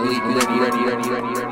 weekly.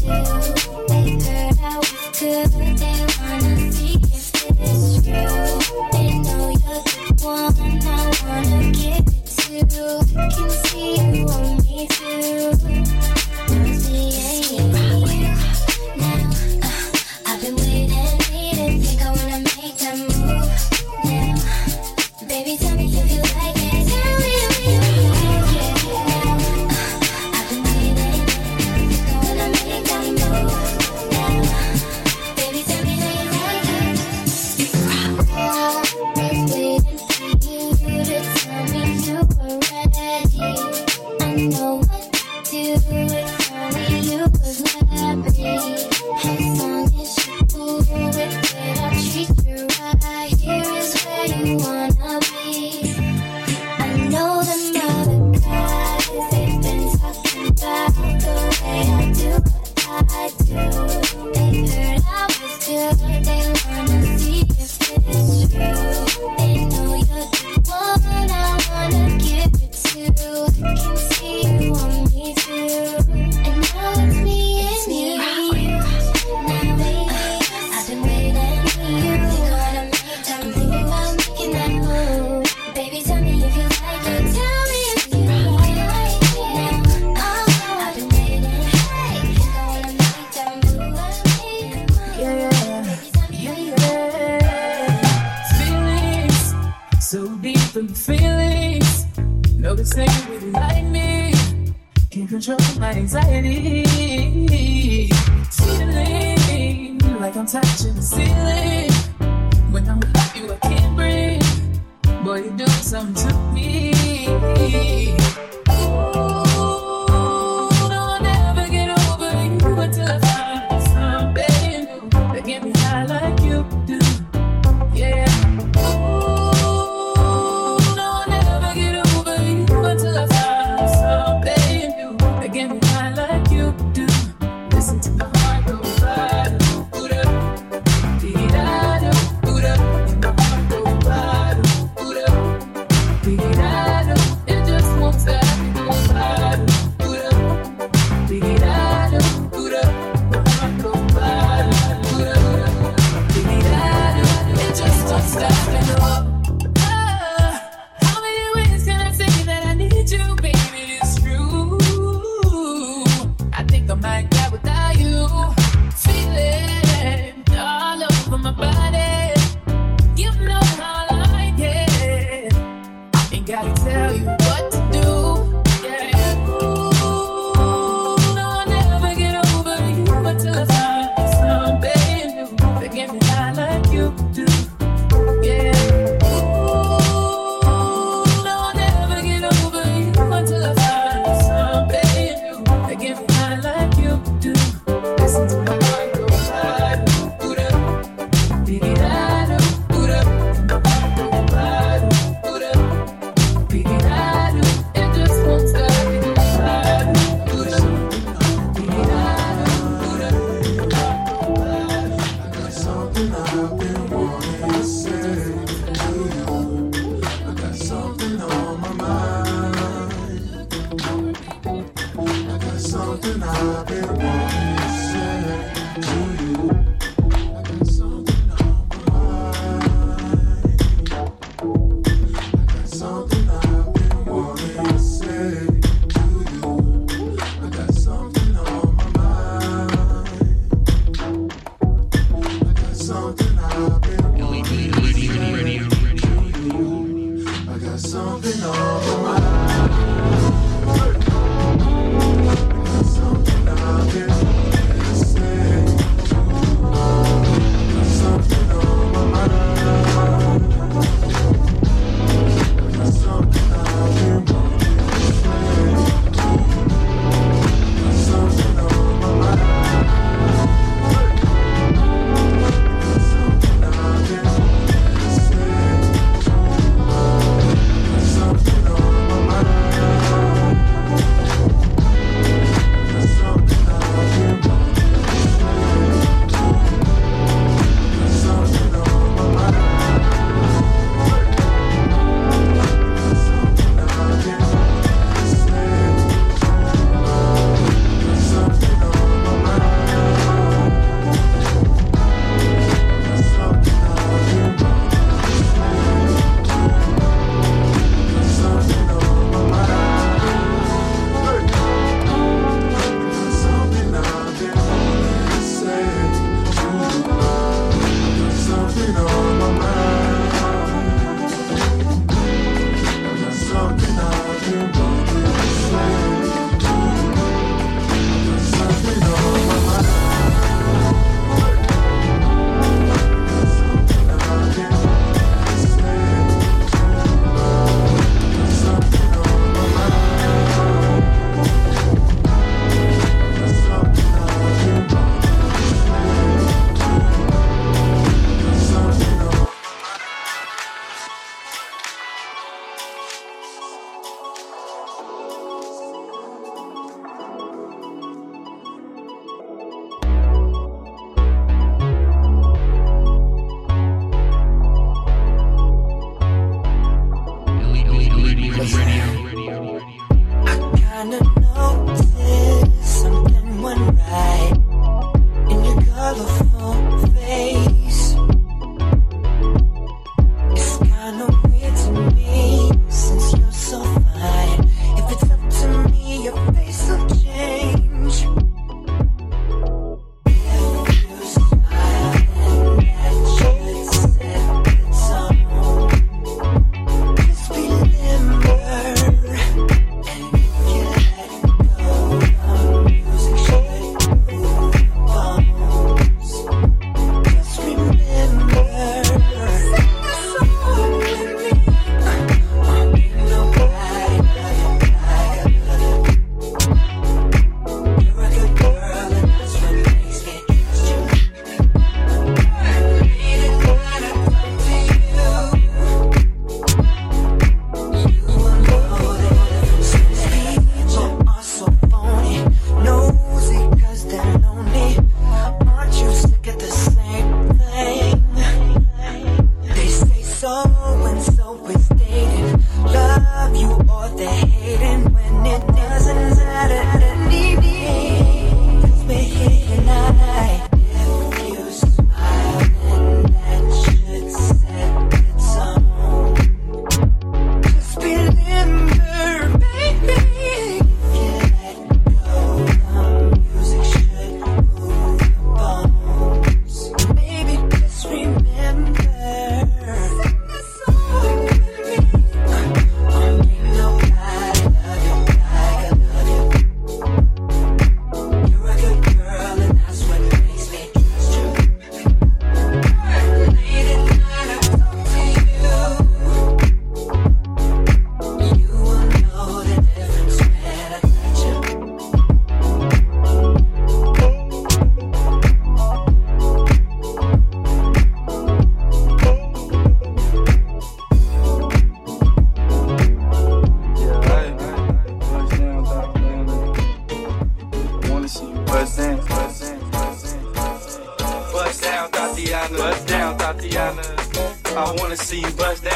Yeah. anxiety. ceiling, like I'm touching the ceiling. When I'm with you, I can't breathe. Boy, you're doing something to me.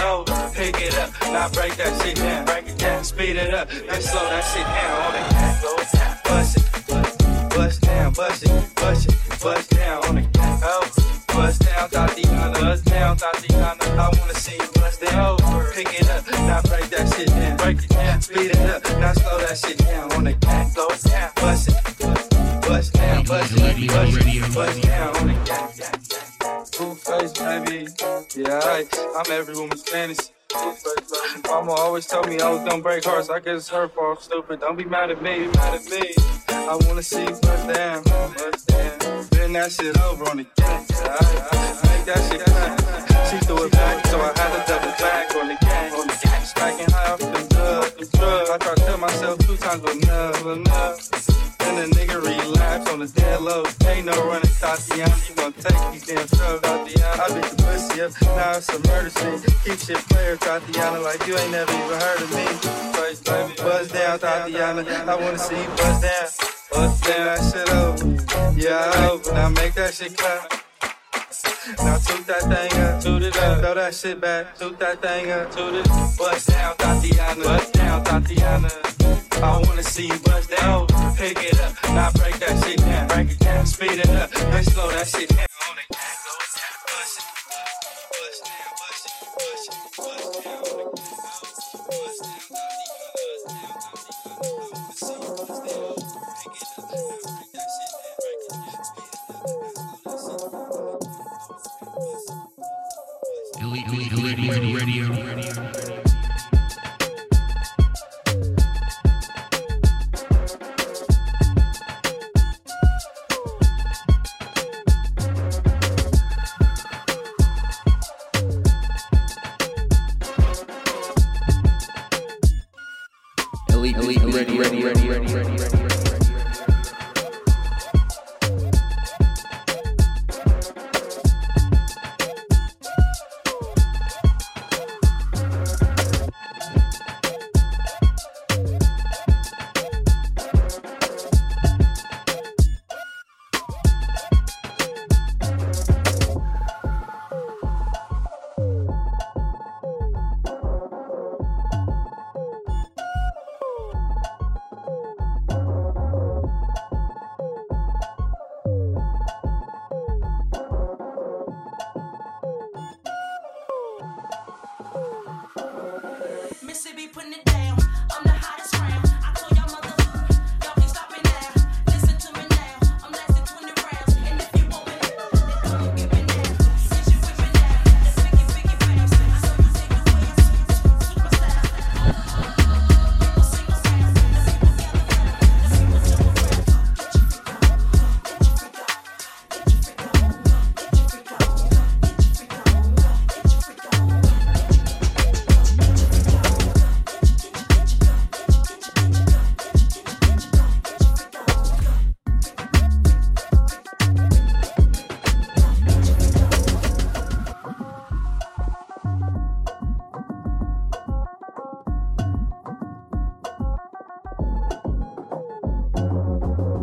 low, pick it up. Now break that shit down, break it down, speed it up. Then slow that shit down on the cat. Bust it, bust, down, bust it, bust it, bust down on the cat. Oh, bust down, Tatiana, bust down, Tatiana. I wanna see you bust down. Oh, pick it up, now break that shit down, break it down, speed it up. Now slow that shit down on the cat. Bust it, bust, down, bust it, bust, bust down on the cat. I'm every woman's fantasy. Mama always told me I was gonna break hearts. I guess it's her fault. Stupid. Don't be mad at me. Mad at me. I wanna see but bust down. Bust. Bend that shit over on the gang. Make that shit clap. She threw it back, so I had to double back on the gang. On the gang. Stacking high off the drugs, I tried to tell myself two times, but never, enough on the stand low. Ain't no running Tatiana. She gon' take these damn drugs out the. I beat the pussy up. Now it's a murder scene. Keep shit player Tatiana like you ain't never even heard of me. First love buzz down Tatiana. I wanna see you buzz down. Buzz down that shit over. Yeah, over. Now make that shit clap. Now toot that thing up, toot it up, throw that shit back, toot that thing up, toot it. Bust down, Tatiana, bust down, Tatiana. I wanna see you bust down pick it up. Now break that shit down, break it down, speed it up, then slow that shit down. Radio, radio, radio.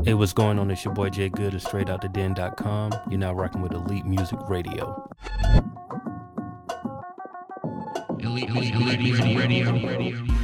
Hey, what's going on? It's your boy Jay Good of StraightOutTheDen.com. You're now rocking with Elite Music Radio. Elite, Elite, Elite, Elite Music Radio. Radio.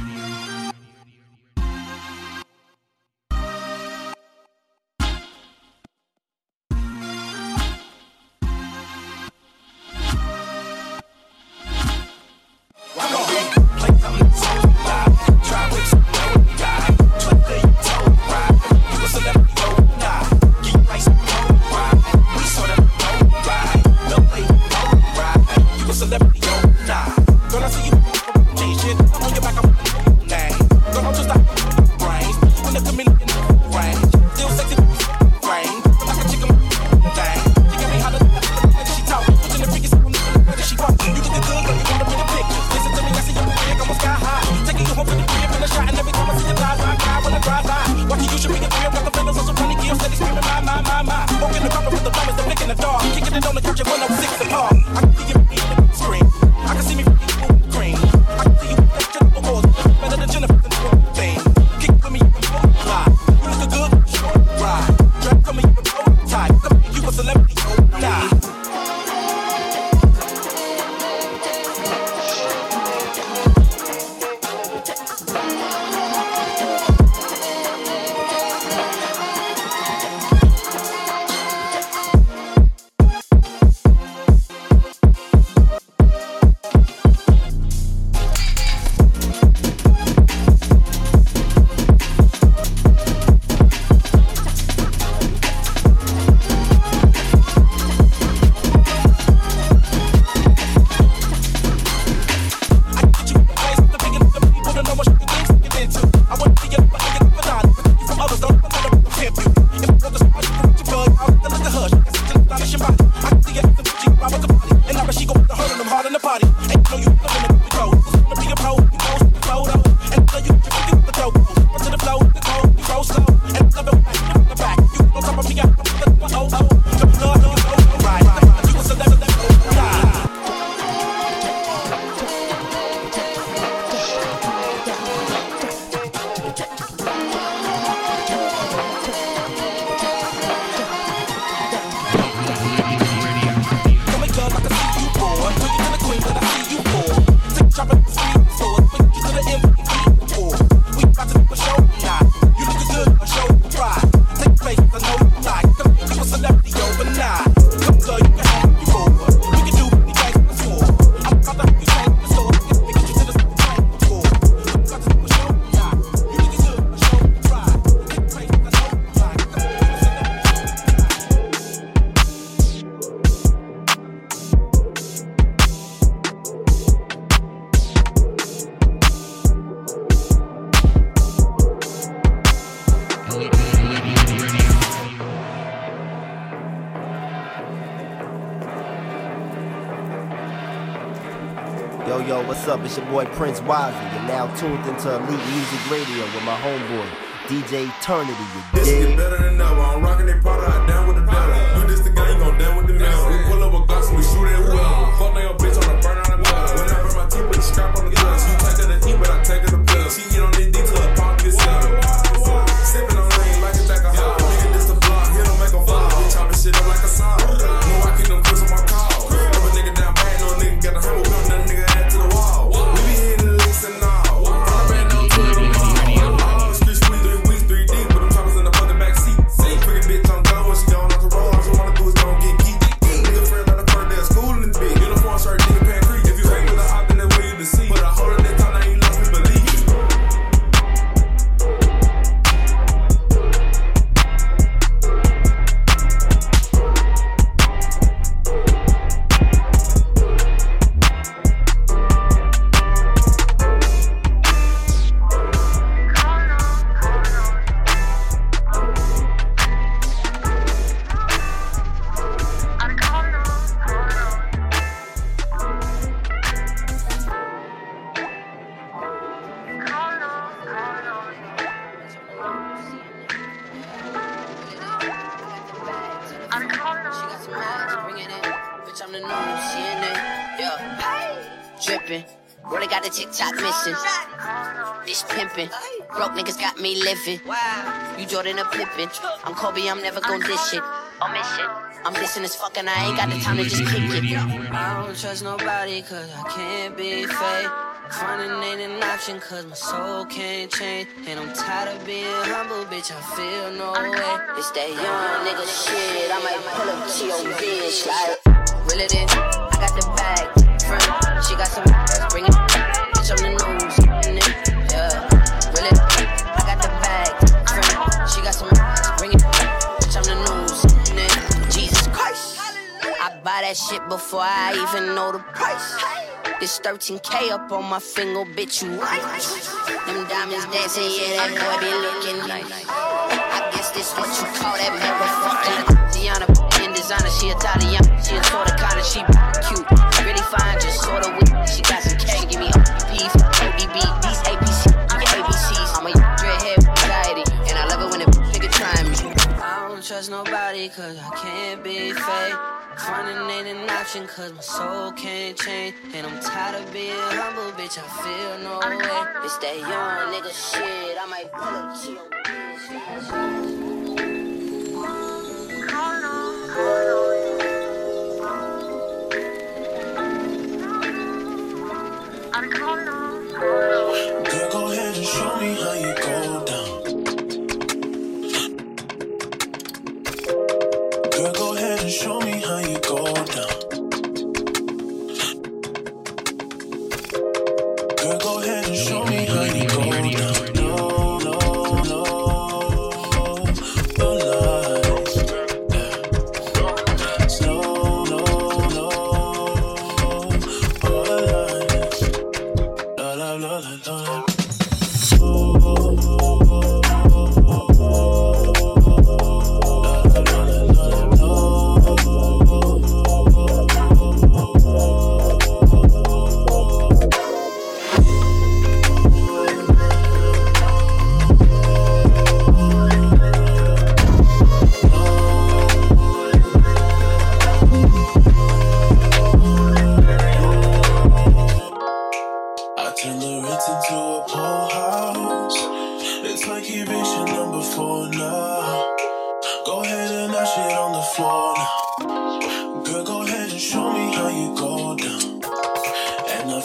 yo, what's up? It's your boy Prince Wazzy. You're now tuned into Elite Music Radio with my homeboy, DJ Eternity. You this dig? get better than ever. I'm rocking that product, I down with the better. You this the guy, you gon' down with the metal. We pull up a glass and we shoot it whoever. Fuck now, we living. Wow. You Jordan a Pippen. I'm Kobe, I'm never gonna dish it. I'll miss it. I'm dissing this fucking, I ain't got the time to just kick it. I don't trust nobody cause I can't be fake. Finding ain't an option cause my soul can't change. And I'm tired of being humble, bitch. I feel no way. It's that young nigga shit. I might pull up to your bitch. Like, reel it in. I got the bag. Front. She got some ass. Bring it. Buy that shit before I even know the price. This 13K up on my finger, bitch, you right. Them diamonds dancing, yeah, that boy be looking nice. I guess this what you call that motherfucking Tiana in designer, she Italian, Frontin' ain't an option cause my soul can't change. And I'm tired of being humble, bitch, I feel no way. It's that young nigga shit, I might pull up to your Girl, go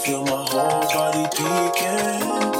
feel my whole body peeking.